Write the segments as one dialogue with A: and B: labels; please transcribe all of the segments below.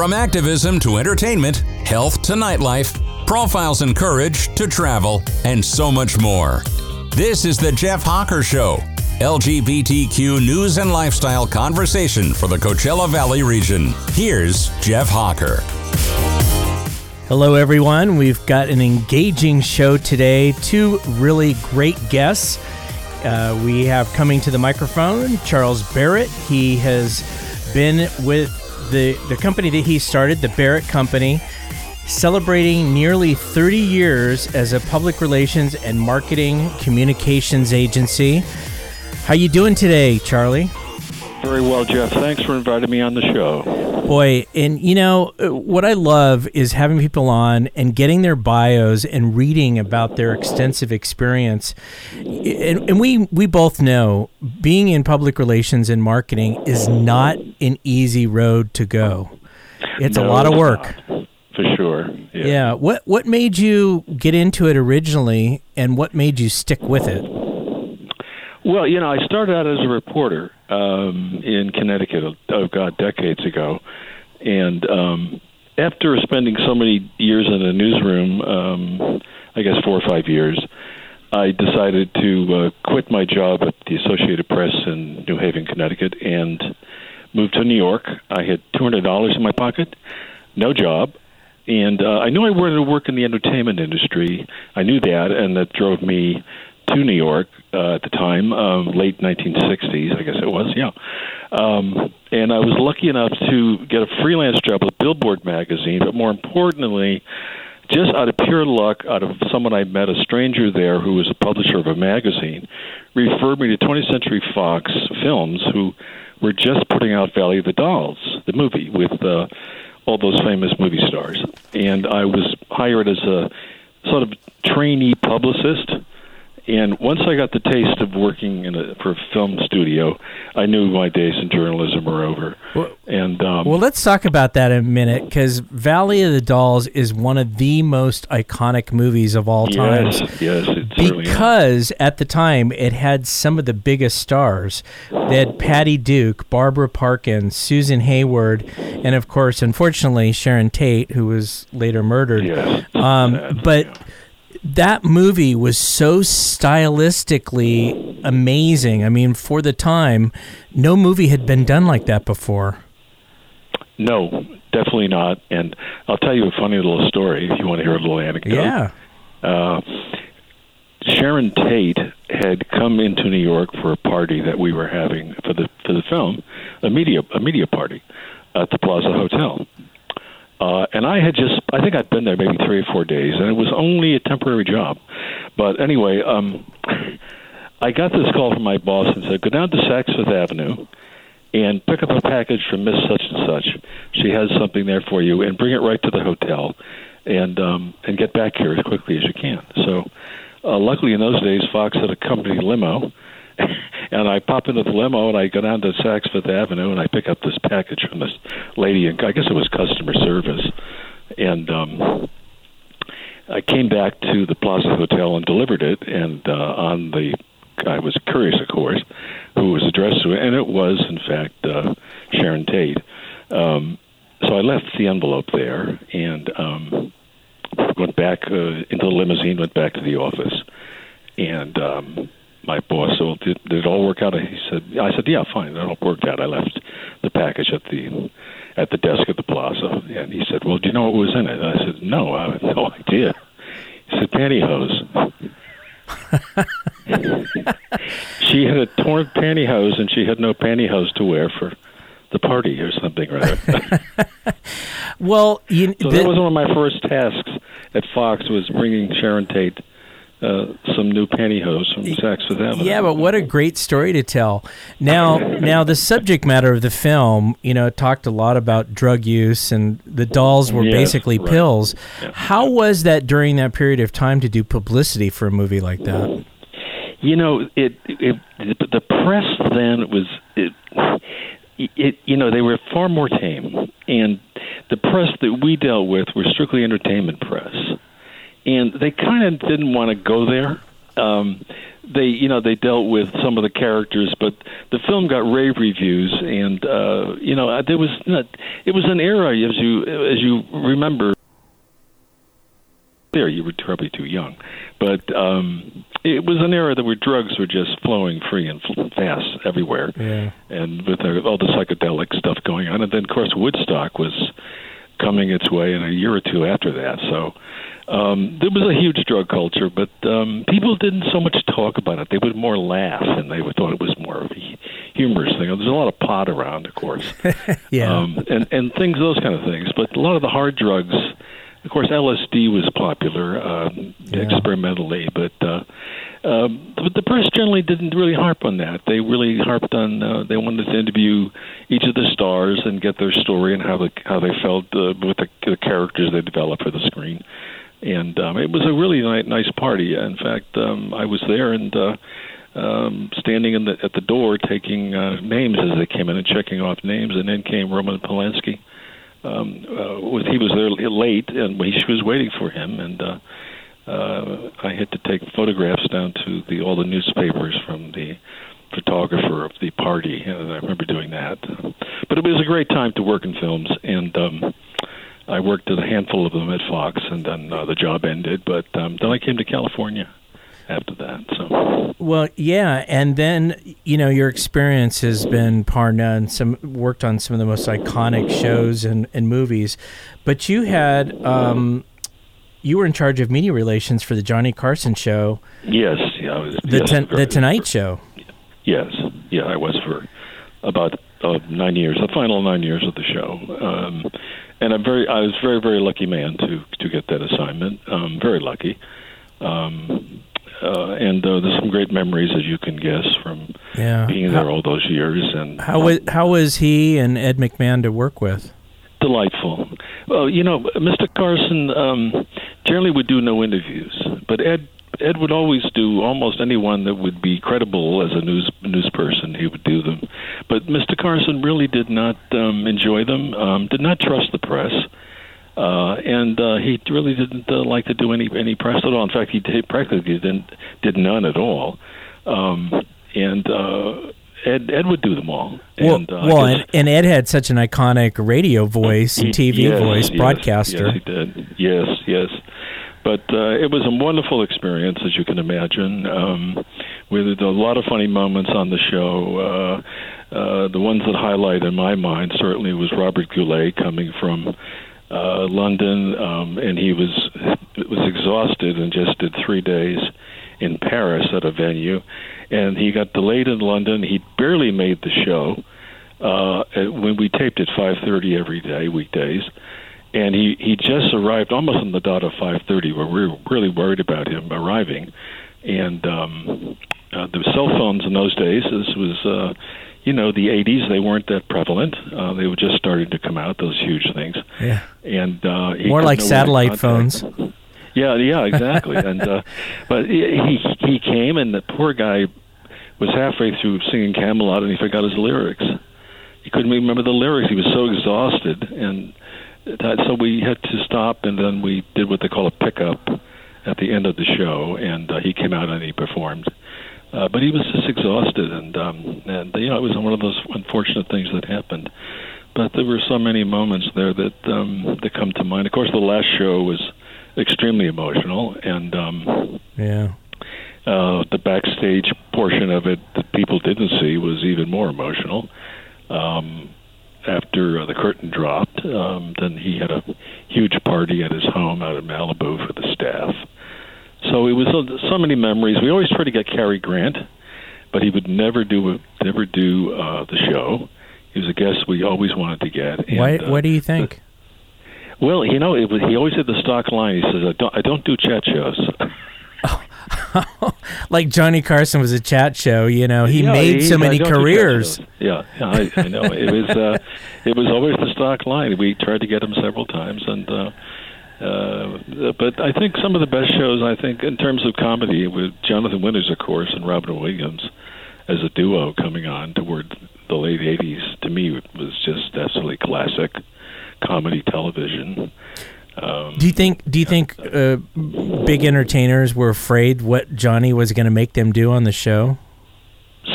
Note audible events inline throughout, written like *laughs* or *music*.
A: From activism to entertainment, health to nightlife, profiles and courage to travel, and so much more. This is The Jeff Hawker Show, LGBTQ news and lifestyle conversation for the Coachella Valley region. Here's Jeff Hawker.
B: Hello, everyone. We've got an engaging show today. Two really great guests. Uh, we have coming to the microphone Charles Barrett. He has been with the, the company that he started, the Barrett Company, celebrating nearly 30 years as a public relations and marketing communications agency. How you doing today, Charlie?
C: Very well, Jeff. Thanks for inviting me on the show.
B: Boy, and you know, uh, what I love is having people on and getting their bios and reading about their extensive experience. And, and we, we both know being in public relations and marketing is not an easy road to go. It's
C: No,
B: a lot of work.
C: For sure. Yeah.
B: Yeah. What what made you get into it originally and what made you stick with it?
C: Well, you know, I started out as a reporter um, in Connecticut, oh, God, decades ago. And um, after spending so many years in a newsroom, um, I guess four or five years, I decided to uh, quit my job at the Associated Press in New Haven, Connecticut, and moved to New York. I had $200 in my pocket, no job, and uh, I knew I wanted to work in the entertainment industry. I knew that, and that drove me to New York uh, at the time, um, late 1960s, I guess it was, yeah. Um, and I was lucky enough to get a freelance job with Billboard magazine, but more importantly, just out of pure luck, out of someone I met, a stranger there who was a publisher of a magazine, referred me to 20th Century Fox Films, who were just putting out Valley of the Dolls, the movie with uh, all those famous movie stars. And I was hired as a sort of trainee publicist. And once I got the taste of working in a, for a film studio, I knew my days in journalism were over.
B: Well-
C: and um,
B: Well, let's talk about that in a minute because Valley of the Dolls is one of the most iconic movies of all times.
C: yes, yes, it certainly is.
B: Because at the time it had some of the biggest stars. They had Patty Duke, Barbara Parkins, Susan Hayward, and of course, unfortunately, Sharon Tate, who was later murdered.
C: Yes.
B: Um, but
C: yeah.
B: That movie was so stylistically amazing. I mean, for the time, no movie had been done like that before.
C: No, definitely not. And I'll tell you a funny little story if you want to hear a little anecdote.
B: Yeah.
C: Uh, Sharon Tate had come into New York for a party that we were having for the for the film, a media a media party at the Plaza Hotel. Uh, and I had just, I think I'd been there maybe three or four days, and it was only a temporary job. But anyway, um, *clears throat* I got this call from my boss and said, go down to Saks Fifth Avenue and pick up a package from Miss Such and Such. She has something there for you, and bring it right to the hotel, and um, and get back here as quickly as you can. So, uh, luckily in those days, Fox had a company limo, *laughs* and I pop into the limo and I go down to Saks Fifth Avenue and I pick up this package from this lady, and I guess it was customer service, and um, I came back to the Plaza Hotel and delivered it, and uh, on the I was curious, of course, who it was addressed to, and it was, in fact, uh, Sharon Tate. Um, so I left the envelope there and um, went back uh, into the limousine, went back to the office, and um, my boss said, well, did, did it all work out? He said, I said, yeah, fine, it all worked out. I left the package at the at the desk at the plaza, and he said, well, do you know what was in it? And I said, no, I have no idea. He said, pantyhose. *laughs* she had a torn pantyhose, and she had no pantyhose to wear for the party or something, rather. *laughs*
B: Well, you,
C: so
B: the-
C: that was one of my first tasks at Fox was bringing Sharon Tate uh, some new pantyhose from Saks Fifth Avenue.
B: Yeah, but what a great story to tell. Now, now the subject matter of the film, you know, talked a lot about drug use, and the dolls were
C: Yes,
B: basically
C: right.
B: pills.
C: Yeah.
B: How was that during that period of time to do publicity for a movie like that?
C: You know, it, it the press then was it, it you know they were far more tame, and the press that we dealt with were strictly entertainment press, and they kind of didn't want to go there. um, they you know they dealt with some of the characters, but the film got rave reviews, and uh, you know there was not, it was an era as you as you remember. There, you were probably too young, but um, it was an era that where drugs were just flowing free and fast everywhere,
B: yeah.
C: and with all the psychedelic stuff going on, and then of course Woodstock was coming its way, in a year or two after that, so um, there was a huge drug culture, but um, people didn't so much talk about it. They would more laugh, and they would thought it was more of a humorous thing. There's a lot of pot around, of course, *laughs*
B: yeah,
C: um, and and things, those kind of things. But a lot of the hard drugs, of course, LSD was popular um, yeah. experimentally, but. Uh, um, but the press generally didn't really harp on that. They really harped on. Uh, they wanted to interview each of the stars and get their story and how the how they felt uh, with the, the characters they developed for the screen and um, it was a really ni- nice party. In fact, um, I was there and uh, um, standing in the, at the door taking uh, names as they came in and checking off names, and then came Roman Polanski. Um, uh, with he was there late, and she was waiting for him, and uh, uh, I had to take photographs down to the all the newspapers from the photographer of the party, and I remember doing that. But it was a great time to work in films, and um, I worked at a handful of them at Fox, and then uh, the job ended. But um, then I came to California after that. So
B: well, yeah, and then you know your experience has been par none. Some worked on some of the most iconic shows and, and movies, but you had um, you were in charge of media relations for the Johnny Carson show.
C: Yes, yeah, I was.
B: The
C: yes,
B: ten, the Tonight Show.
C: Yes, yeah, I was for about uh, nine years, the final nine years of the show. Um, and I'm very, I was very, very lucky man to to get that assignment. Um, very lucky. Um, uh, and uh, there's some great memories, as you can guess, from
B: yeah.
C: being there how, all those years. And
B: how was how was he and Ed McMahon to work with?
C: Delightful. Well, you know, Mr. Carson um, generally would do no interviews, but Ed Ed would always do almost anyone that would be credible as a news news person. He would do them, but Mr. Carson really did not um, enjoy them. Um, did not trust the press, uh, and uh, he really didn't uh, like to do any any press at all. In fact, he did, practically didn't did none at all. Um, and uh, Ed Ed would do them all.
B: And, well, uh, well and, and, Ed had such an iconic radio voice and TV
C: yes,
B: voice,
C: yes,
B: broadcaster.
C: Yes, he did. Yes, yes. But uh, it was a wonderful experience, as you can imagine. Um, with a lot of funny moments on the show. Uh, uh, the ones that highlight in my mind certainly was Robert Goulet coming from uh, London, um, and he was was exhausted and just did three days in Paris at a venue, and he got delayed in London. He barely made the show uh, when we taped at 5:30 every day, weekdays and he he just arrived almost on the dot of 5:30, where we were really worried about him arriving, and um, uh, the cell phones in those days. This was. Uh, you know, the 80s, they weren't that prevalent. Uh, they were just starting to come out, those huge things.
B: Yeah.
C: And uh,
B: more like satellite phones.
C: Yeah, yeah, exactly. *laughs* and uh, but he he came, and the poor guy was halfway through singing Camelot, and he forgot his lyrics. He couldn't remember the lyrics. He was so exhausted, and that, so we had to stop, and then we did what they call a pickup at the end of the show, and uh, he came out and he performed. Uh, but he was just exhausted, and um, and you know it was one of those unfortunate things that happened. But there were so many moments there that um, that come to mind. Of course, the last show was extremely emotional, and um,
B: yeah,
C: uh, the backstage portion of it that people didn't see was even more emotional. Um, after uh, the curtain dropped, um, then he had a huge party at his home out in Malibu for the staff. So it was uh, so many memories. We always tried to get Cary Grant, but he would never do never do uh, the show. He was a guest we always wanted to get.
B: And, why? Uh, what do you think?
C: The, *laughs* well, you know, it was, he always had the stock line. He says, "I don't, I don't do chat shows." *laughs* *laughs*
B: like Johnny Carson was a chat show. You know, he
C: yeah,
B: made
C: he,
B: so many careers.
C: Yeah, yeah I, I know. it was uh, it was always the stock line. We tried to get him several times, and uh, uh, but I think some of the best shows. I think in terms of comedy, with Jonathan Winters, of course, and Robin Williams as a duo coming on toward the late '80s. To me, was just absolutely classic comedy television. Um,
B: Do you think? Do you think uh, big entertainers were afraid what Johnny was going to make them do on the show?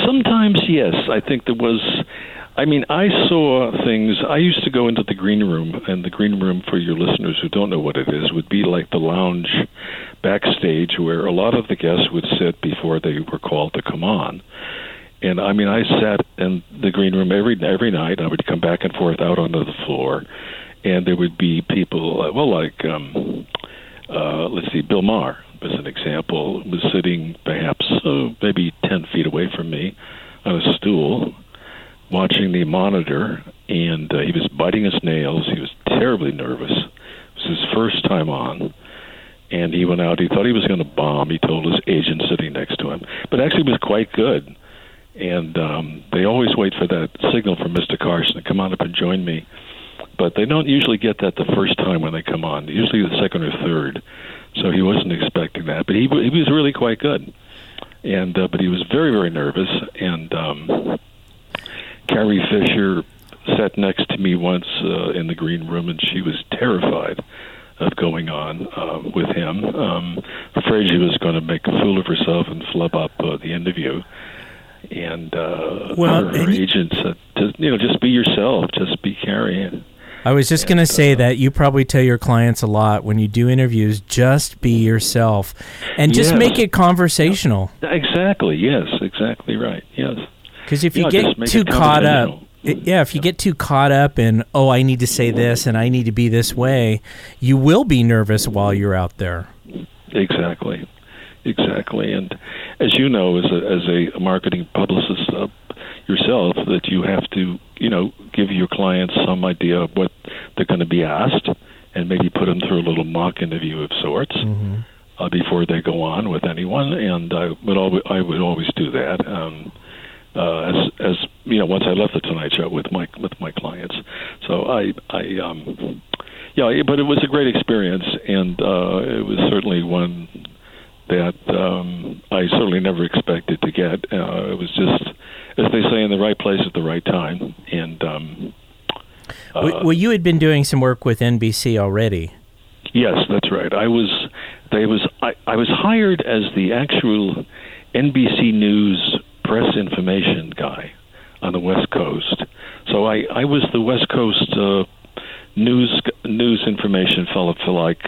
C: Sometimes, yes. I think there was. I mean, I saw things. I used to go into the green room, and the green room, for your listeners who don't know what it is, would be like the lounge backstage where a lot of the guests would sit before they were called to come on. And I mean, I sat in the green room every every night. I would come back and forth out onto the floor, and there would be people. uh, Well, like um, uh, let's see, Bill Maher, as an example, was sitting perhaps uh, maybe ten feet away from me on a stool, watching the monitor, and uh, he was biting his nails. He was terribly nervous. It was his first time on. And he went out. He thought he was going to bomb. He told his agent sitting next to him, but actually was quite good and um, they always wait for that signal from Mr. Carson to come on up and join me. But they don't usually get that the first time when they come on. Usually the second or third. So he wasn't expecting that, but he he was really quite good. And uh, but he was very very nervous. And um, Carrie Fisher sat next to me once uh, in the green room, and she was terrified of going on uh, with him. Um, afraid she was going to make a fool of herself and flub up uh, the interview and uh,
B: Well,
C: her, her
B: and
C: agent said, just, you know, just be yourself, just be Carrie.
B: I was just going to say that you probably tell your clients a lot when you do interviews. Just be yourself, and just
C: Yes.
B: make it conversational.
C: Exactly. Yes. Exactly right. Yes.
B: Because if you get too caught up, yeah, if you get too caught up in oh, I need to say this and I need to be this way, you will be nervous while you're out there.
C: Exactly. Exactly. And as you know, as a, as a marketing publicist uh, yourself, that you have to, you know, give your clients some idea of what they're going to be asked, and maybe put them through a little mock interview of sorts. uh, before they go on with anyone, and I would always I would always do that. Um, uh, as as you know, once I left the Tonight Show with my with my clients, so I I um, yeah, but it was a great experience, and uh, it was certainly one that um, I certainly never expected to get. Uh, it was just, as they say, in the right place at the right time, and um,
B: well, well, you had been doing some work with NBC already.
C: Yes, that's right. I was they was I, I was hired as the actual NBC News press information guy on the West Coast. So I I was the West Coast uh, news news information fellow for like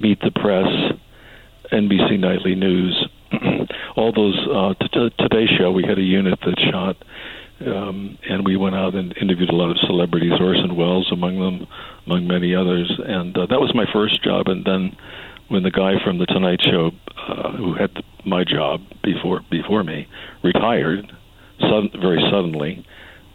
C: Meet the Press, NBC Nightly News, *clears throat* all those uh, t- Today Show. We had a unit that shot. Um, and we went out and interviewed a lot of celebrities, Orson Welles among them, among many others. And uh, that was my first job. And then, when the guy from the Tonight Show, uh, who had my job before before me, retired, sudden, very suddenly,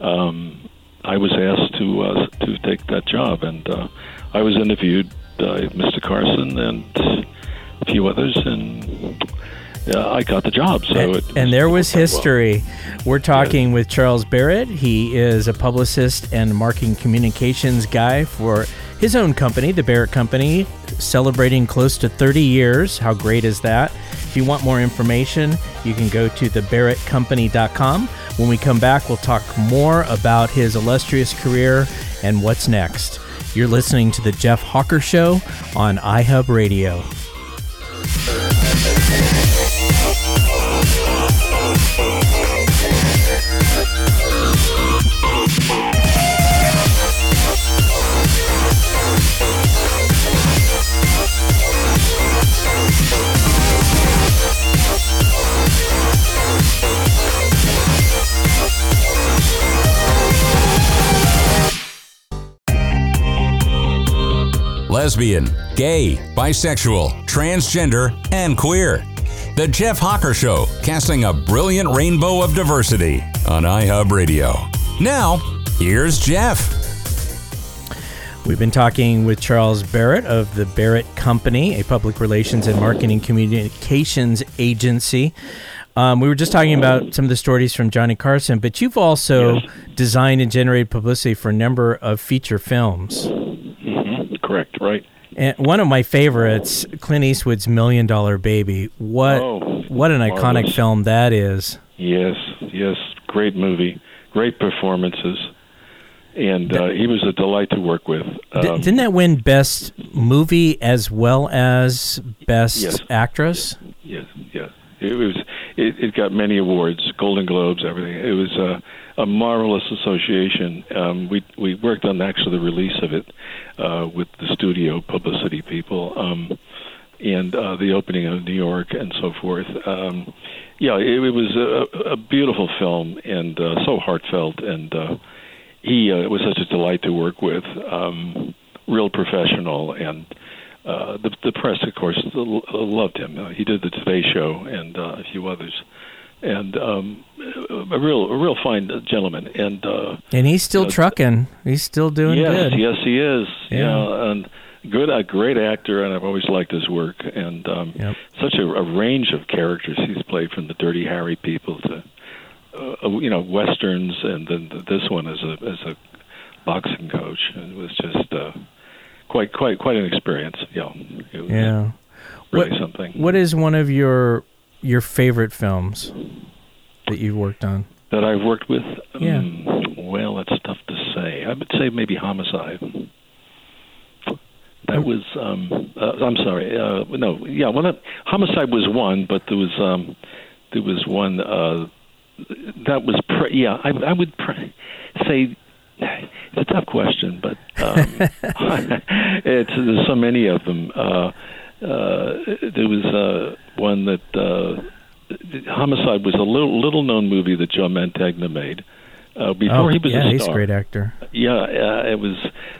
C: um, I was asked to uh, to take that job, and uh, I was interviewed by Mr. Carson and a few others, and uh, I got the job. So
B: and, and there was
C: went well.
B: history. We're talking with Charles Barrett. He is a publicist and marketing communications guy for his own company, the Barrett Company, celebrating close to 30 years. How great is that? If you want more information, you can go to thebarrettcompany.com. When we come back, we'll talk more about his illustrious career and what's next. You're listening to The Jeff Hawker Show on iHub Radio. Earth.
A: Lesbian, gay, bisexual, transgender, and queer. The Jeff Hawker Show, casting a brilliant rainbow of diversity on iHub Radio. Now, here's Jeff.
B: We've been talking with Charles Barrett of the Barrett Company, a public relations and marketing communications agency. Um, we were just talking about some of the stories from Johnny Carson, but you've also
C: Yes.
B: designed and generated publicity for a number of feature films.
C: Correct, right?
B: And one of my favorites, Clint Eastwood's Million Dollar Baby. What
C: Oh,
B: what an iconic film that is.
C: Yes, yes, great movie, great performances. and uh, he was a delight to work with.
B: D-
C: Um,
B: didn't that win Best Movie as well as Best
C: Yes.
B: Actress?
C: Yes, yes. It was. It, it got many awards, Golden Globes, everything. It was a, a marvelous association. Um, we we worked on actually the release of it uh, with the studio publicity people, um, and uh, the opening of New York and so forth. Um, yeah, it, it was a, a beautiful film and uh, so heartfelt, and uh, he uh, was such a delight to work with. Um, real professional and. Uh, the, the press, of course, loved him. He did the Today Show and a few others, and um, a real, a real fine gentleman. And uh,
B: And he's still
C: Uh,
B: trucking. He's still doing
C: yes,
B: good.
C: yes, he is.
B: Yeah.
C: Yeah, and good, a great actor, and I've always liked his work. And um,
B: Yep.
C: such a, a range of characters he's played, from the Dirty Harry people to, uh, you know, westerns, and then this one as a as a boxing coach. It was just uh, quite, quite, quite an experience. Yeah,
B: Yeah.
C: really
B: What-
C: something.
B: What is one of your your favorite films that you've worked on?
C: that I've worked with?
B: Yeah.
C: Um, well, it's tough to say. I would say maybe Homicide. That was. Um, uh, I'm sorry. Uh, no, yeah. Well, not, Homicide was one, but there was um, there was one uh, that was. Pre- yeah, I, I would pre- say. It's a tough question, but um, *laughs* it's there's so many of them. Uh, there was uh, one that uh, Homicide was a little little known movie that Joe Mantegna made uh, before
B: oh,
C: he was
B: yeah,
C: a
B: he's a
C: star.
B: great actor.
C: Yeah, uh, it was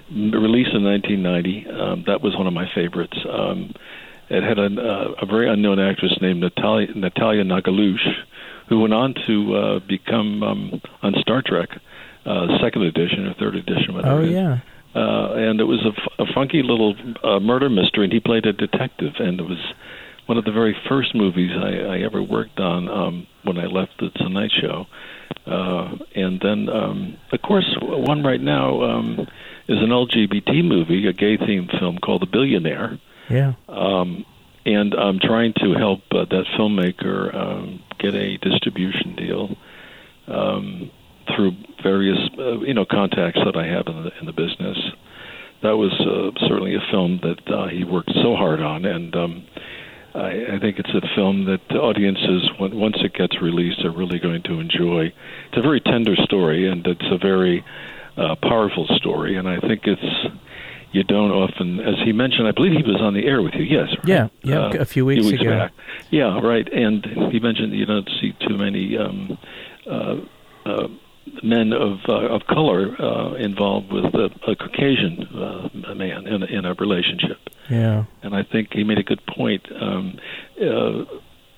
C: released in 1990. Um, that was one of my favorites. Um, it had a, uh, a very unknown actress named Natalia, Natalia Nogulich, who went on to uh, become um, on Star Trek, uh, second edition or third edition, whatever.
B: Oh yeah.
C: Uh, and it was a, f- a funky little uh, murder mystery, and he played a detective, and it was one of the very first movies I, I ever worked on um, when I left the Tonight Show. Uh, and then, um, of course, one right now um, is an LGBT movie, a gay-themed film called The Billionaire.
B: Yeah.
C: Um, and I'm trying to help uh, that filmmaker um, get a distribution deal um, through various, uh, you know, contacts that I have in the in the business. That was uh, certainly a film that uh, he worked so hard on, and um, I, I think it's a film that the audiences, when, once it gets released, are really going to enjoy. It's a very tender story, and it's a very uh, powerful story, and I think it's you don't often, as he mentioned, I believe he was on the air with you. Yes. right?
B: Yeah, yeah, a few weeks ago.
C: back. Yeah, right. And he mentioned you don't see too many um, uh, uh, men of uh, of color uh, involved with a, a Caucasian uh, man in a, in a relationship.
B: Yeah.
C: And I think he made a good point. Um, uh,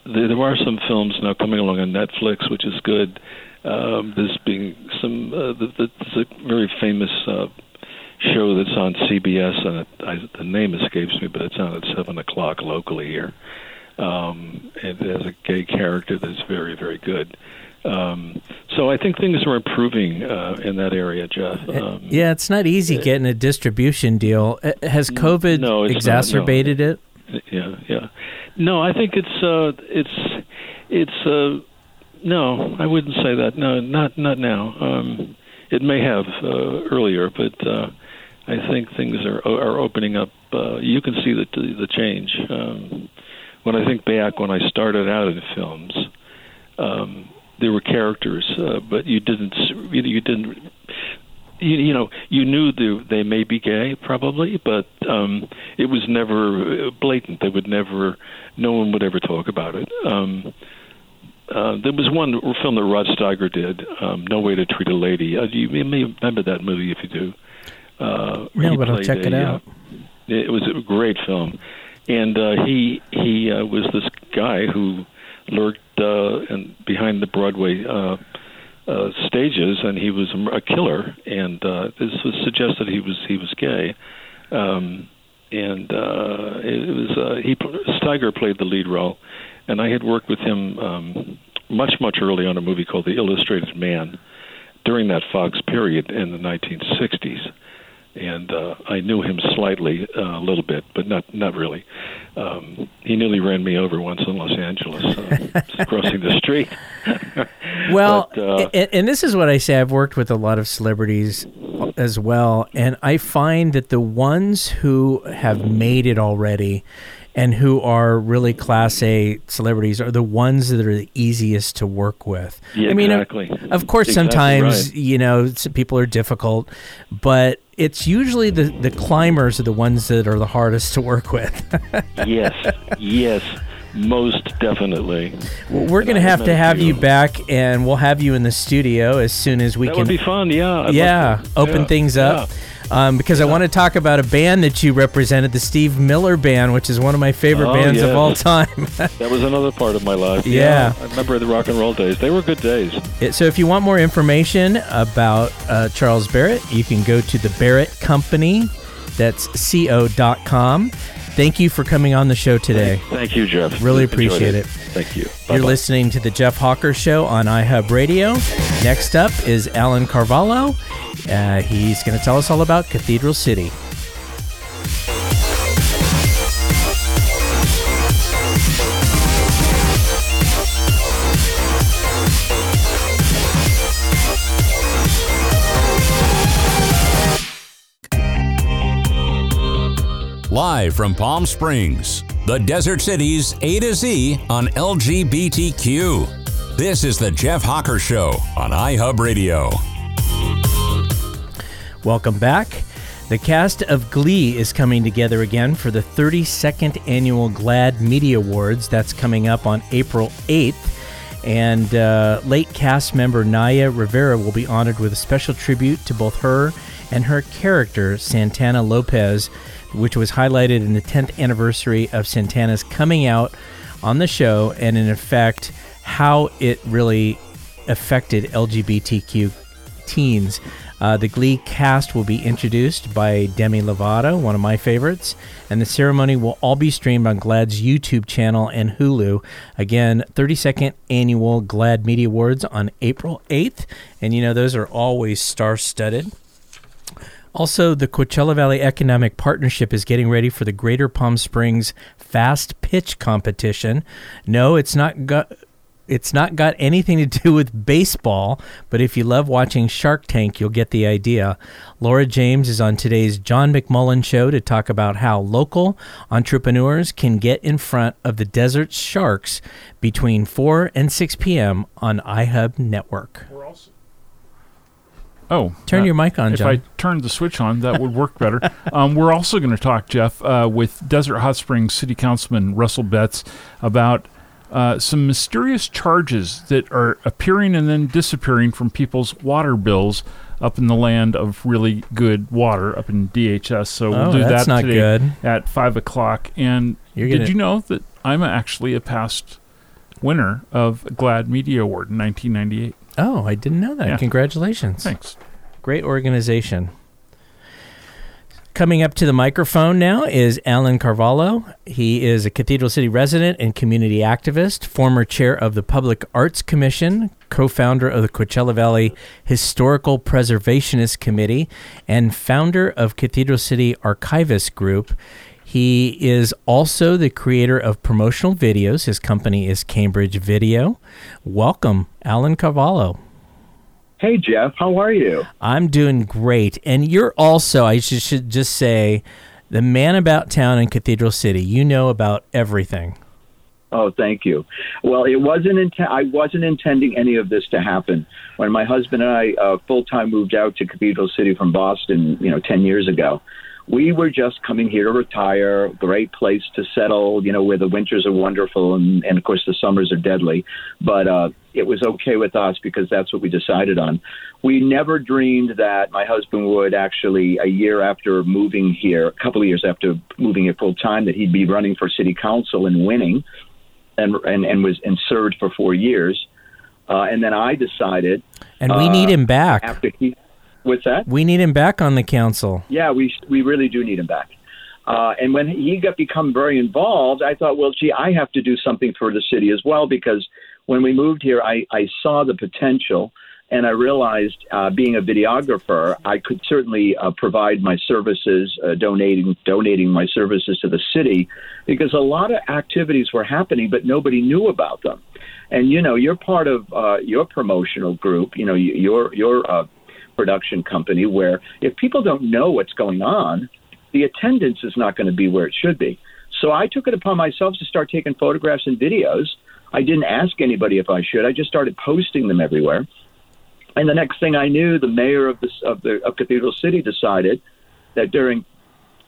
C: there, there are some films now coming along on Netflix, which is good. Um, there's being some. Uh, the, the, there's a very famous uh, show that's on CBS, and it, I, the name escapes me, but it's on at seven o'clock locally here. Um, it has a gay character that's very, very good. Um, so I think things are improving uh, in that area, Jeff. Um,
B: Yeah, it's not easy getting a distribution deal. Uh, Has COVID
C: no, it's not, no.
B: exacerbated it?
C: Yeah, yeah. No, I think it's uh it's it's uh no, I wouldn't say that. No, not not now. Um it may have uh, earlier, but uh I think things are are opening up. Uh you can see the the change. Um when I think back when I started out in films, um there were characters, uh, but you didn't you, you didn't you, you know, you knew they, they may be gay, probably, but um, it was never uh, blatant. They would never, no one would ever talk about it. Um, uh, there was one film that Rod Steiger did, um, "No Way to Treat a Lady." Uh, you, you may remember that movie if you do. Uh,
B: No, but I'll check it out.
C: Uh, it was a great film, and uh, he he uh, was this guy who lurked uh, and behind the Broadway uh, uh, stages, and he was a, killer. And uh, this was suggested he was he was gay, um, and uh, it was uh, he Steiger played the lead role, and I had worked with him um, much much early on a movie called The Illustrated Man during that Fox period in the 1960s. And uh, I knew him slightly, uh, a little bit, but not not really. Um, he nearly ran me over once in Los Angeles, uh, *laughs* crossing the street. *laughs*
B: well,
C: but, uh,
B: and, and this is what I say. I've worked with a lot of celebrities as well, and I find that the ones who have made it already and who are really class A celebrities are the ones that are the easiest to work with.
C: Yeah,
B: I mean, of-
C: exactly.
B: of, course,
C: Exactly
B: sometimes
C: right.
B: you know people are difficult, but it's usually the the climbers are the ones that are the hardest to work with. *laughs*
C: yes, yes, most definitely.
B: Well, We're going to have to have you back, and we'll have you in the studio as soon as we
C: That
B: can.
C: That would be fun. Yeah. I'd
B: yeah, open
C: Yeah,
B: things up.
C: yeah.
B: Um, because I want to talk about a band that you represented, the Steve Miller Band, which is one of my favorite
C: Oh,
B: bands of all time. *laughs*
C: That was another part of my life.
B: Yeah.
C: I remember the rock and roll days. They were good days.
B: It- so if you want more information about uh, Charles Barrett, you can go to the Barrett Company. That's co.com. Thank you for coming on the show today.
C: Thank you, Jeff.
B: Really appreciate it.
C: Thank you.
B: You're
C: Bye-bye.
B: listening to the Jeff Hawker Show on iHub Radio. Next up is Alan Carvalho. Uh, he's going to tell us all about Cathedral City.
A: Live from Palm Springs, the Desert City's A to Z on LGBTQ. This is the Jeff Hawker Show on iHub Radio.
B: Welcome back. The cast of Glee is coming together again for the 32nd annual GLAAD Media Awards. That's coming up on April 8th. And uh, late cast member Naya Rivera will be honored with a special tribute to both her and her character, Santana Lopez, which was highlighted in the 10th anniversary of Santana's coming out on the show, and in effect, how it really affected LGBTQ teens. Uh, the Glee cast will be introduced by Demi Lovato, one of my favorites, and the ceremony will all be streamed on GLAAD's YouTube channel and Hulu. Again, 32nd annual GLAAD Media Awards on April 8th, and you know those are always star-studded. Also, the Coachella Valley Economic Partnership is getting ready for the Greater Palm Springs Fast Pitch Competition. No, it's not it's not got anything to do with baseball, but if you love watching Shark Tank, you'll get the idea. Laura James is on today's John McMullen show to talk about how local entrepreneurs can get in front of the desert sharks between 4 and 6 p.m. on iHub Network.
D: Oh,
B: Turn
D: uh,
B: your mic on,
D: If
B: John.
D: I turned the switch on, that would work better. *laughs* um, we're also going to talk, Jeff, uh, with Desert Hot Springs City Councilman Russell Betts about uh, some mysterious charges that are appearing and then disappearing from people's water bills up in the land of really good water up in DHS. So we'll
B: Oh,
D: do that today
B: good.
D: at five o'clock. And
B: You're
D: did
B: gonna-
D: you know that I'm actually a past winner of GLAAD Media Award in 1998?
B: Oh, I didn't know that.
D: Yeah.
B: Congratulations.
D: Thanks.
B: Great organization. Coming up to the microphone now is Alan Carvalho. He is a Cathedral City resident and community activist, former chair of the Public Arts Commission, co founder of the Coachella Valley Historical Preservationist Committee, and founder of Cathedral City Archivist Group. He is also the creator of promotional videos. His company is Cambridge Video. Welcome, Alan Carvalho.
E: Hey, Jeff, how are you?
B: I'm doing great. And you're also, I should, should just say, the man about town in Cathedral City. You know about everything.
E: Oh, thank you. Well, it wasn't. Int- I wasn't intending any of this to happen when my husband and I uh, full time moved out to Cathedral City from Boston. You know, ten years ago. We were just coming here to retire. Great place to settle. You know, where the winters are wonderful and, and of course the summers are deadly. But uh, it was okay with us because that's what we decided on. We never dreamed that my husband would actually, a year after moving here, a couple of years after moving here full time, that he'd be running for city council and winning and and, and was and served for four years. Uh, and then I decided
B: And we
E: Uh,
B: need him back.
E: after he, what's that?
B: We need him back on the council.
E: Yeah, we we really do need him back. Uh, and when he got become very involved, I thought, well, gee, I have to do something for the city as well because when we moved here, I, I saw the potential and I realized, uh, being a videographer, I could certainly uh, provide my services, uh, donating donating my services to the city, because a lot of activities were happening, but nobody knew about them. And you know, you're part of uh, your promotional group. You know, your your uh, production company, where if people don't know what's going on, the attendance is not going to be where it should be. So I took it upon myself to start taking photographs and videos. I didn't ask anybody if I should. I just started posting them everywhere. And the next thing I knew, the mayor of the of the of Cathedral City decided that during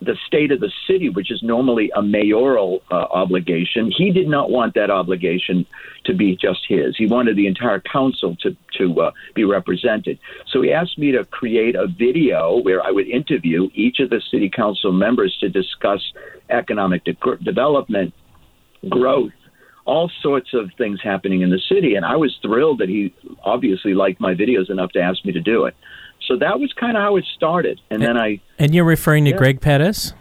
E: the state of the city, which is normally a mayoral uh, obligation, he did not want that obligation to be just his. He wanted the entire council to to uh, be represented. So he asked me to create a video where I would interview each of the city council members to discuss economic de- development, growth, all sorts of things happening in the city. And I was thrilled that he obviously liked my videos enough to ask me to do it. So that was kind of how it started. And, and then I.
B: And you're referring to yeah. Greg Pettis?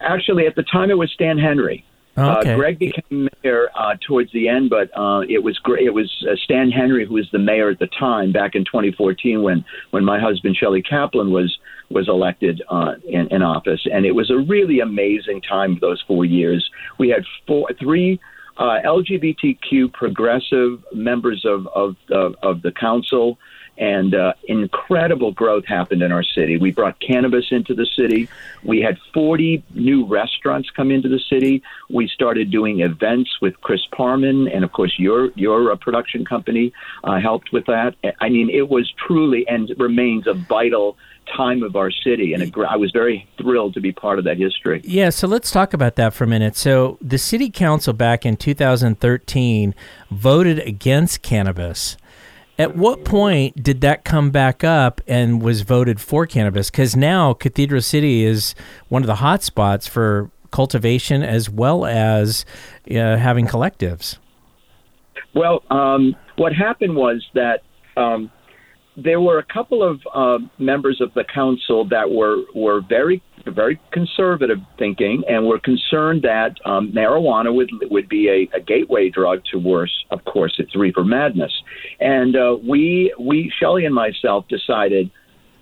E: Actually, at the time, it was Stan Henry.
B: Oh, okay.
E: Uh, Greg became mayor uh, towards the end, but uh, it was it was uh, Stan Henry who was the mayor at the time back in 2014 when when my husband Shelley Kaplan was was elected uh, in, in office, and it was a really amazing time. Those four years, we had four three uh, LGBTQ progressive members of of, of, of the council, and uh, incredible growth happened in our city. We brought cannabis into the city. We had 40 new restaurants come into the city. We started doing events with Chris Parman, and of course, your your uh, production company uh, helped with that. I mean, it was truly and remains a vital time of our city, and I was very thrilled to be part of that history.
B: Yeah, so let's talk about that for a minute. So, the city council back in 2013 voted against cannabis. At what point did that come back up and was voted for cannabis? Because now Cathedral City is one of the hot spots for cultivation as well as uh, having collectives.
E: Well, um, what happened was that um, there were a couple of uh, members of the council that were were very very conservative thinking and we're concerned that um, marijuana would would be a, a, gateway drug to worse. Of course, it's reefer madness, and uh, we we Shelley and myself decided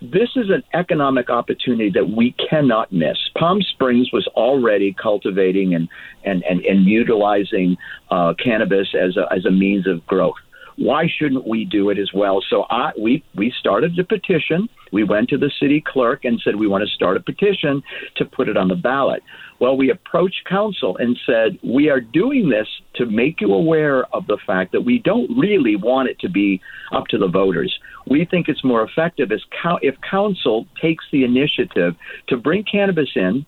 E: this is an economic opportunity that we cannot miss. Palm Springs was already cultivating and and and, and utilizing uh, cannabis as a as a means of growth why shouldn't we do it as well? So I, we we started a petition. We went to the city clerk and said we want to start a petition to put it on the ballot. Well, we approached council and said we are doing this to make you aware of the fact that we don't really want it to be up to the voters. We think it's more effective if council takes the initiative to bring cannabis in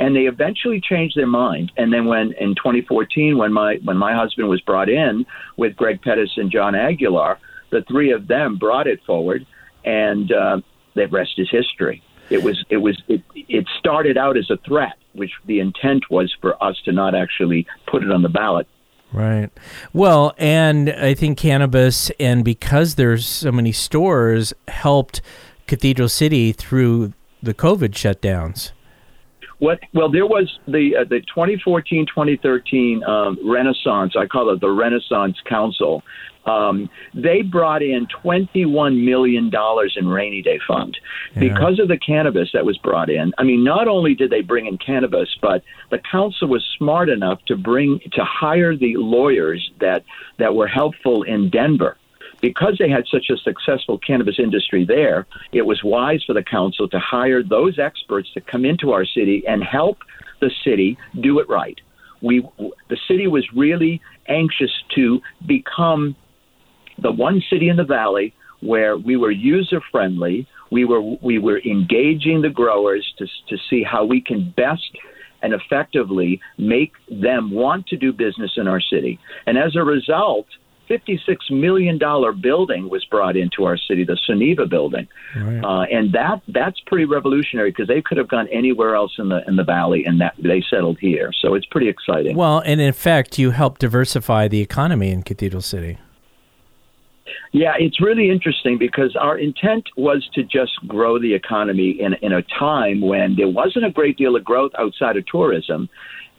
E: and they eventually changed their mind. And then when in 2014, when my when my husband was brought in with Greg Pettis and John Aguilar, the three of them brought it forward, and uh, the rest is history. It was it was it, it started out as a threat, which the intent was for us to not actually put it on the ballot.
B: Right. Well, and I think cannabis, and because there's so many stores, helped Cathedral City through the COVID shutdowns.
E: What? Well, there was the uh, the 2014 2013 um, Renaissance. I call it the Renaissance Council. Um, they brought in 21 million dollars in rainy day fund yeah. because of the cannabis that was brought in. I mean, not only did they bring in cannabis, but the council was smart enough to bring to hire the lawyers that that were helpful in Denver because they had such a successful cannabis industry there, it was wise for the council to hire those experts to come into our city and help the city do it right. We, the city was really anxious to become the one city in the valley where we were user friendly. We were we were engaging the growers to to see how we can best and effectively make them want to do business in our city. And as a result, $56 million building was brought into our city, the Sunniva building. Right. Uh, and that that's pretty revolutionary because they could have gone anywhere else in the in the valley and that they settled here. So it's pretty exciting.
B: Well, and in fact, you helped diversify the economy in Cathedral City.
E: Yeah, it's really interesting because our intent was to just grow the economy in, in a time when there wasn't a great deal of growth outside of tourism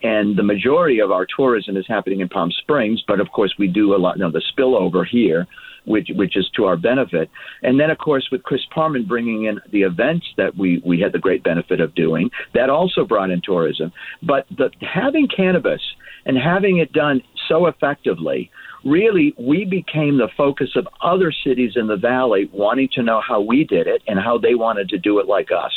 E: and the majority of our tourism is happening in Palm Springs. But of course, we do a lot. You know, the spillover here which which is to our benefit. And then, of course, with Chris Parman bringing in the events that we we had the great benefit of doing, that also brought in tourism. But the, having cannabis and having it done so effectively really we became the focus of other cities in the valley wanting to know how we did it and how they wanted to do it like us.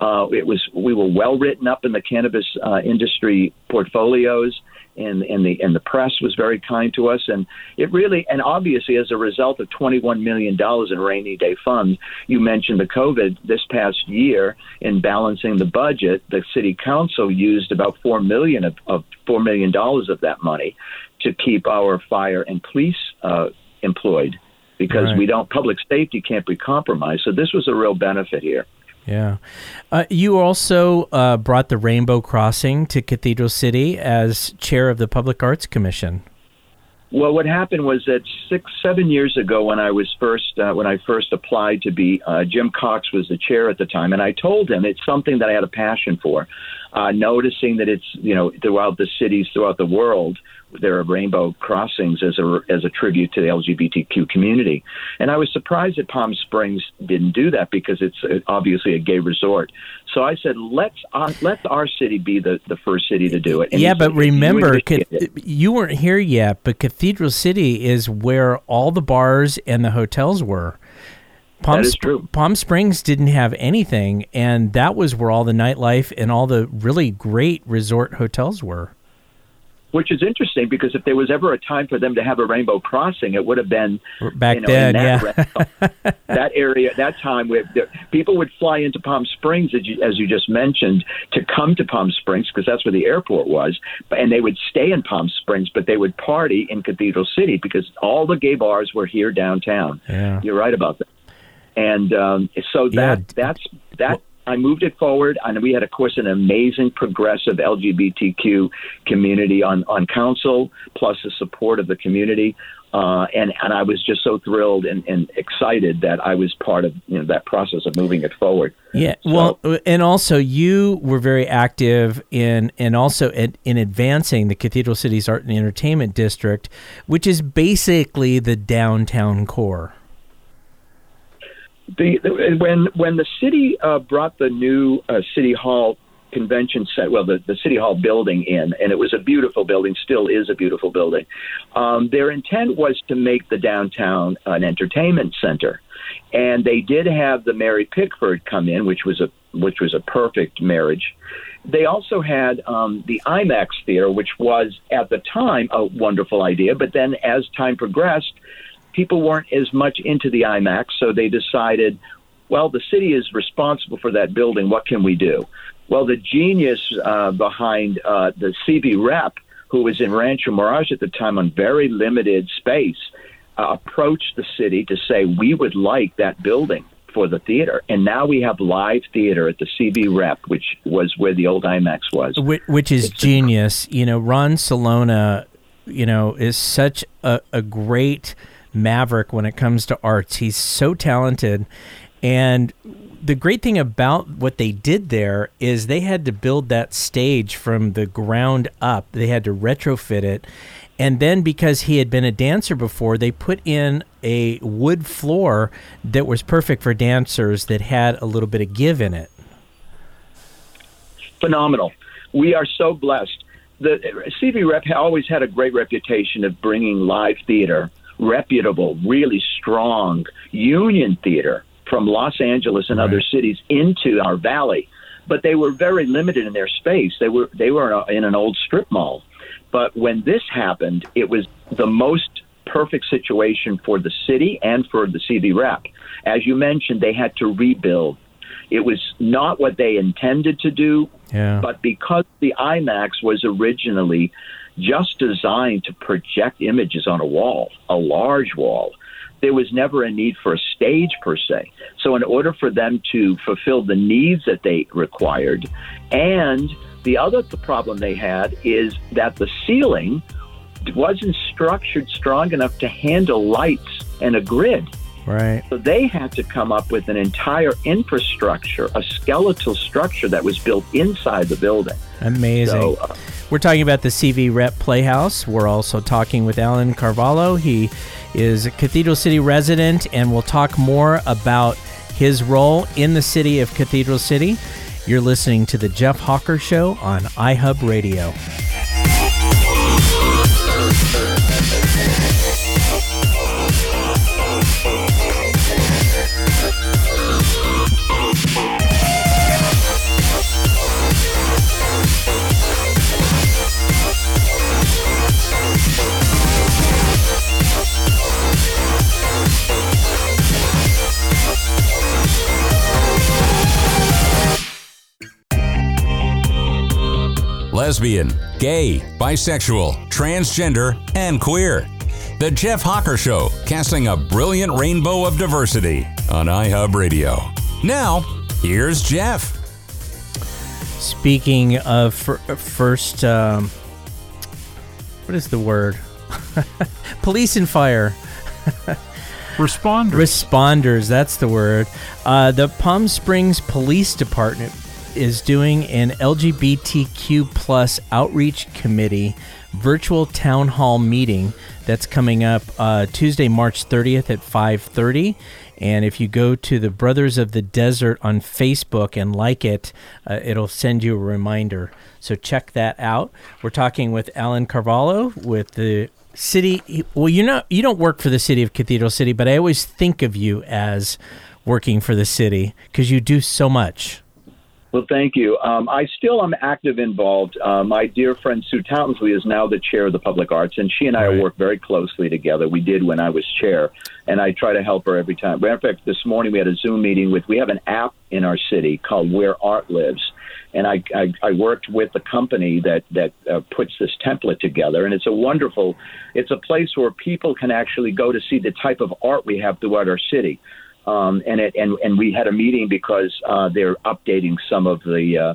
E: Uh, it was we were well written up in the cannabis uh, industry portfolios and, and the and the press was very kind to us and it really and obviously as a result of 21 million dollars in rainy day funds you mentioned the covid this past year in balancing the budget the city council used about 4 million of, of 4 million dollars of that money to keep our fire and police uh, employed because right. we don't public safety can't be compromised so this was a real benefit here
B: yeah. Uh, you also uh, brought the Rainbow Crossing to Cathedral City as chair of the Public Arts Commission.
E: Well, what happened was that six, seven years ago, when I was first uh, when I first applied to be, uh, Jim Cox was the chair at the time, and I told him it's something that I had a passion for. Uh, noticing that it's you know throughout the cities throughout the world, there are rainbow crossings as a as a tribute to the LGBTQ community. And I was surprised that Palm Springs didn't do that because it's obviously a gay resort. So I said, let's uh, let our city be the, the first city to do it.
B: And yeah, but remember, you, you weren't here yet, but Cathedral City is where all the bars and the hotels were.
E: Palm, true.
B: Palm Springs didn't have anything, and that was where all the nightlife and all the really great resort hotels were
E: which is interesting because if there was ever a time for them to have a rainbow crossing, it would have been
B: back
E: you know,
B: then.
E: that yeah, *laughs* that area, that time where people would fly into Palm Springs, as you, as you just mentioned, to come to Palm Springs because that's where the airport was, and they would stay in Palm Springs, but they would party in Cathedral City because all the gay bars were here downtown.
B: Yeah.
E: You're right about that. And um, so that yeah. that's that. I moved it forward, and we had, of course, an amazing progressive LGBTQ community on, on council, plus the support of the community. Uh, and and I was just so thrilled and, and excited that I was part of you know that process of moving it forward.
B: Yeah, so, well, and also you were very active in and also in, in advancing the Cathedral City's Art and Entertainment District, which is basically the downtown core
E: the, when when the city uh, brought the new uh, city hall convention set well the, the city hall building in and it was a beautiful building still is a beautiful building um, their intent was to make the downtown an entertainment center. And they did have the mary pickford come in which was a which was a perfect marriage. They also had um, the imax theater which was at the time a wonderful idea but then as time progressed people weren't as much into the IMAX, so they decided, well, the city is responsible for that building. What can we do? Well, the genius uh, behind uh, the CV Rep, who was in Rancho Mirage at the time on very limited space, uh, approached the city to say, we would like that building for the theater. And now we have live theater at the CV Rep, which was where the old IMAX was.
B: Which, which is it's genius. you know, Ron Celona, you know, is such a, a great – maverick when it comes to arts. He's so talented. And the great thing about what they did there is they had to build that stage from the ground up. They had to retrofit it. And then because he had been a dancer before, they put in a wood floor that was perfect for dancers that had a little bit of give in it.
E: Phenomenal. We are so blessed. The CV Rep always had a great reputation of bringing live theater reputable, really strong union theater from Los Angeles and right. other cities into our valley. But they were very limited in their space. They were they were in an old strip mall. But when this happened, it was the most perfect situation for the city and for the CV Rep. As you mentioned, they had to rebuild. It was not what they intended to do,
B: yeah.
E: but because the IMAX was originally just designed to project images on a wall, a large wall. There was never a need for a stage per se. So, in order for them to fulfill the needs that they required, and the other problem they had is that the ceiling wasn't structured strong enough to handle lights and a grid.
B: Right.
E: So they had to come up with an entire infrastructure, a skeletal structure that was built inside the building.
B: Amazing. So, uh, We're talking about the CV Rep Playhouse. We're also talking with Alan Carvalho. He is a Cathedral City resident, and we'll talk more about his role in the city of Cathedral City. You're listening to The Jeff Hawker Show on iHub Radio.
A: Lesbian, gay, bisexual, transgender, and queer. The Jeff Hawker Show, casting a brilliant rainbow of diversity on iHub Radio. Now, here's Jeff.
B: Speaking of fir- first, um, what is the word? *laughs* Police and fire.
D: Responders.
B: Responders, that's the word. Uh, the Palm Springs Police Department is doing an LGBTQ plus outreach committee virtual town hall meeting that's coming up uh, Tuesday, March 30th at 5:30. And if you go to the Brothers of the Desert on Facebook and like it, uh, it'll send you a reminder. So check that out. We're talking with Alan Carvalho with the city. Well, you're not you don't work for the city of Cathedral City, but I always think of you as working for the city because you do so much.
E: Well, thank you. Um, I still am active involved. Uh, my dear friend Sue Townsley is now the chair of the public arts, and she and I right. work very closely together. We did when I was chair, and I try to help her every time. Matter of fact, this morning we had a Zoom meeting with. We have an app in our city called Where Art Lives, and I, I, I worked with the company that that uh, puts this template together, and it's a wonderful. It's a place where people can actually go to see the type of art we have throughout our city. Um, and it and and we had a meeting because uh, they're updating some of the uh,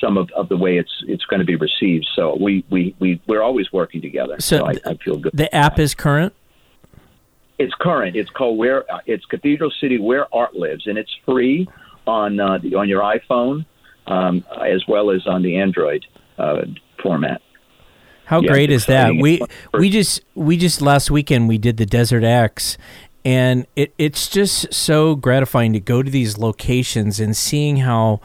E: some of, of the way it's it's going to be received. So we we we we're always working together. So, so I, I, feel good.
B: The app is current.
E: It's current. It's called Where uh, it's Cathedral City Where Art Lives, and it's free on uh, the, on your iPhone um, as well as on the Android uh, format.
B: How yeah, great is that? We we just we just last weekend we did the Desert X, and it, it's just so gratifying to go to these locations and seeing how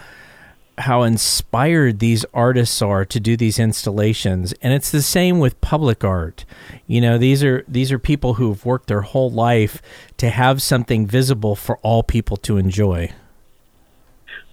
B: how inspired these artists are to do these installations. And it's the same with public art. You know these are these are people who've worked their whole life to have something visible for all people to enjoy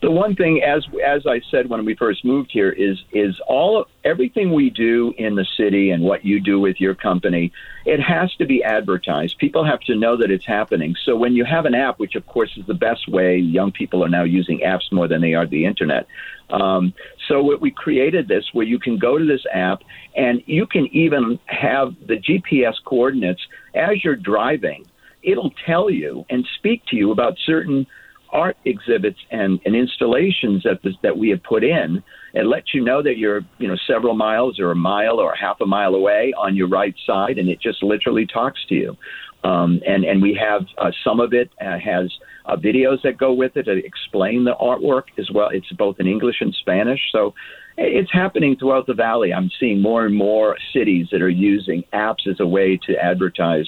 E: the one thing, as as I said when we first moved here, is is all of everything we do in the city and what you do with your company. It has to be advertised. People have to know that it's happening. So when you have an app, which of course is the best way, young people are now using apps more than they are the internet. Um, so what we created this where you can go to this app and you can even have the GPS coordinates as you're driving. It'll tell you and speak to you about certain art exhibits and, and installations that this, that we have put in and let you know that you're you know several miles or a mile or half a mile away on your right side, and it just literally talks to you. Um, and and we have uh, some of it uh, has uh, videos that go with it to explain the artwork as well. It's both in English and Spanish, so it's happening throughout the valley. I'm seeing more and more cities that are using apps as a way to advertise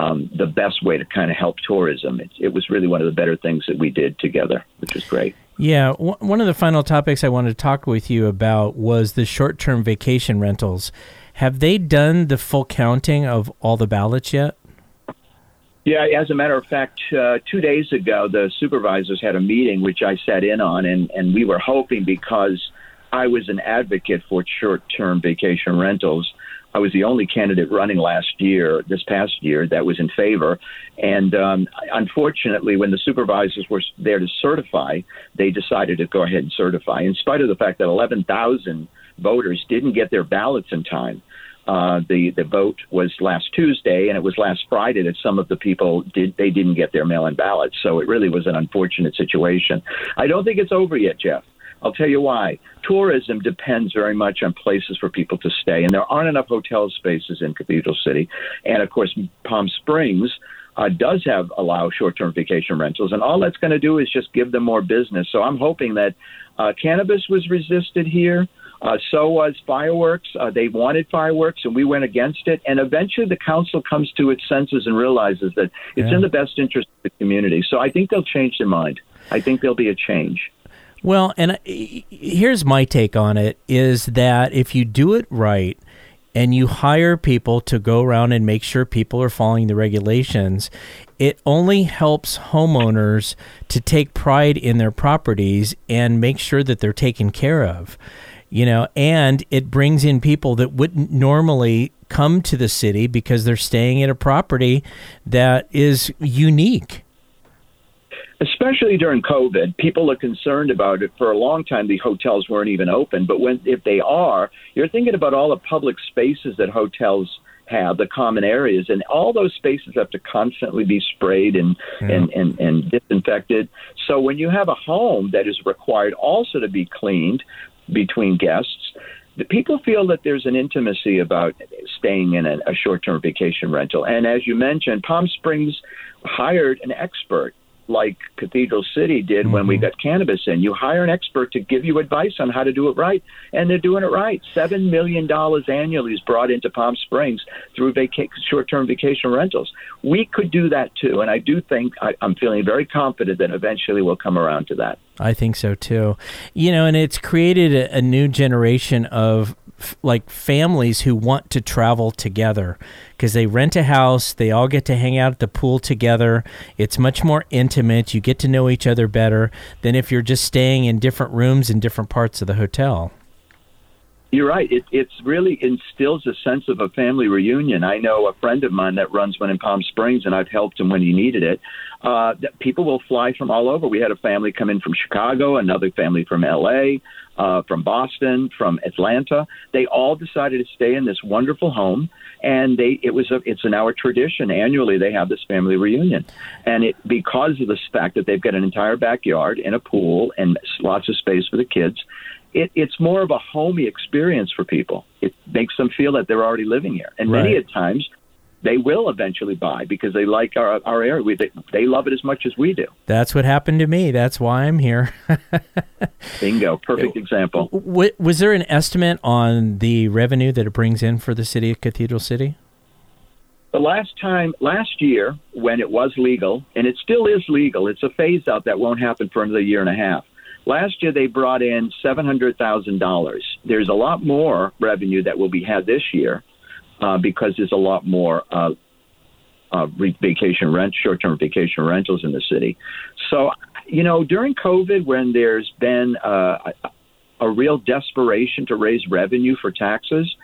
E: um, the best way to kind of help tourism. It, it, was really one of the better things that we did together, which was great.
B: Yeah, w- one of the final topics I wanted to talk with you about was the short-term vacation rentals. Have they done the full counting of all the ballots yet?
E: Yeah, as a matter of fact, uh, two days ago, the supervisors had a meeting which I sat in on, and, and we were hoping because I was an advocate for short term vacation rentals I was the only candidate running last year, this past year, that was in favor. And um, unfortunately, when the supervisors were there to certify, they decided to go ahead and certify, in spite of the fact that 11,000 voters didn't get their ballots in time. Uh, the the vote was last Tuesday, and it was last Friday that some of the people did they didn't get their mail-in ballots. So it really was an unfortunate situation. I don't think it's over yet, Jeff. I'll tell you why. Tourism depends very much on places for people to stay, and there aren't enough hotel spaces in Cathedral City. And of course, Palm Springs uh, does have allow short-term vacation rentals, and all that's going to do is just give them more business. So I'm hoping that uh, cannabis was resisted here. Uh, so was fireworks. Uh, they wanted fireworks, and we went against it. And eventually, the council comes to its senses and realizes that it's
B: Yeah.
E: in the best interest of the community. So I think they'll change their mind. I think there'll be a change.
B: Well, and uh, here's my take on it is that if you do it right and you hire people to go around and make sure people are following the regulations, it only helps homeowners to take pride in their properties and make sure that they're taken care of. You know, and it brings in people that wouldn't normally come to the city because they're staying at a property that is unique.
E: Especially during COVID, people are concerned about it. For a long time, the hotels weren't even open. But when if they are, you're thinking about all the public spaces that hotels have, the common areas, and all those spaces have to constantly be sprayed and and, and and disinfected. So when you have a home that is required also to be cleaned between guests. The people feel that there's an intimacy about staying in a, a short-term vacation rental, and as you mentioned, Palm Springs hired an expert like Cathedral City did when we mm-hmm. got cannabis in. You hire an expert to give you advice on how to do it right, and they're doing it right. Seven million dollars annually is brought into Palm Springs through vaca- short-term vacation rentals. We could do that too, and I do think I, I'm feeling very confident that eventually we'll come around to that.
B: I think so too. You know, and it's created a, a new generation of like families who want to travel together because they rent a house, they all get to hang out at the pool together. It's much more intimate. You get to know each other better than if you're just staying in different rooms in different parts of the hotel.
E: You're right. It it's really instills a sense of a family reunion. I know a friend of mine that runs one in Palm Springs, and I've helped him when he needed it. Uh, people will fly from all over. We had a family come in from Chicago, another family from L.A., uh, from Boston, from Atlanta. They all decided to stay in this wonderful home, and they it was a it's now a tradition. Annually, they have this family reunion, and it because of the fact that they've got an entire backyard and a pool and lots of space for the kids it, it's more of a homey experience for people. It makes them feel that they're already living here, and many
B: Right.
E: a times they will eventually buy because they like our our area. We, they, they love it as much as we do.
B: That's what happened to me. That's why I'm here. *laughs*
E: Bingo, perfect example.
B: W- was there an estimate on the revenue that it brings in for the city of Cathedral City?
E: The last time, last year, when it was legal, and it still is legal, it's a phase out that won't happen for another year and a half. Last year, they brought in seven hundred thousand dollars. There's a lot more revenue that will be had this year uh, because there's a lot more uh, uh, vacation rent, short-term vacation rentals in the city. So, you know, during COVID, when there's been uh, a, a real desperation to raise revenue for taxes,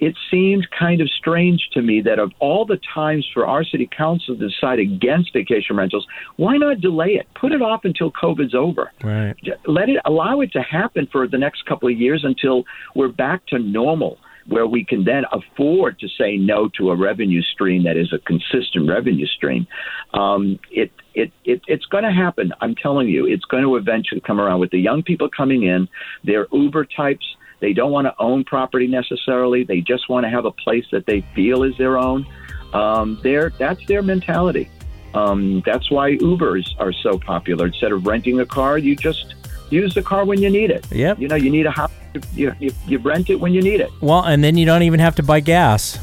E: it seemed kind of strange to me that of all the times for our city council to decide against vacation rentals, why not delay it? Put it off until COVID's over.
B: Right.
E: Let it allow it to happen for the next couple of years until we're back to normal, where we can then afford to say no to a revenue stream that is a consistent revenue stream. Um, it, it, it, it's going to happen. I'm telling you, it's going to eventually come around with the young people coming in. They're Uber types. They don't want to own property necessarily. They just want to have a place that they feel is their own. Um, that's their mentality. Um, that's why Ubers are so popular. Instead of renting a car, you just use the car when you need it.
B: Yep.
E: You know, you need a house. You, you, you rent it when you need it.
B: Well, and then you don't even have to buy gas.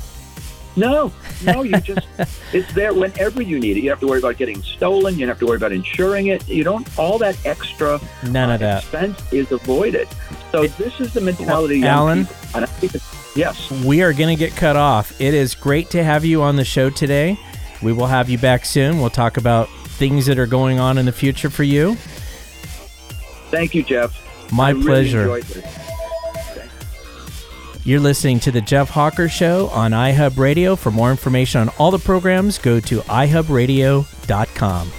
E: No, no, you just, *laughs* it's there whenever you need it. You don't have to worry about getting stolen. You don't have to worry about insuring it. You don't, all that extra
B: None
E: uh,
B: of that.
E: expense is avoided. So this is the mentality young
B: Alan?
E: people. And I think it's, yes.
B: We are going to get cut off. It is great to have you on the show today. We will have you back soon. We'll talk about things that are going on in the future for you.
E: Thank you, Jeff.
B: My
E: I
B: pleasure.
E: this.
B: You're listening to the Jeff Hawker Show on iHub Radio. For more information on all the programs, go to iHubRadio.com.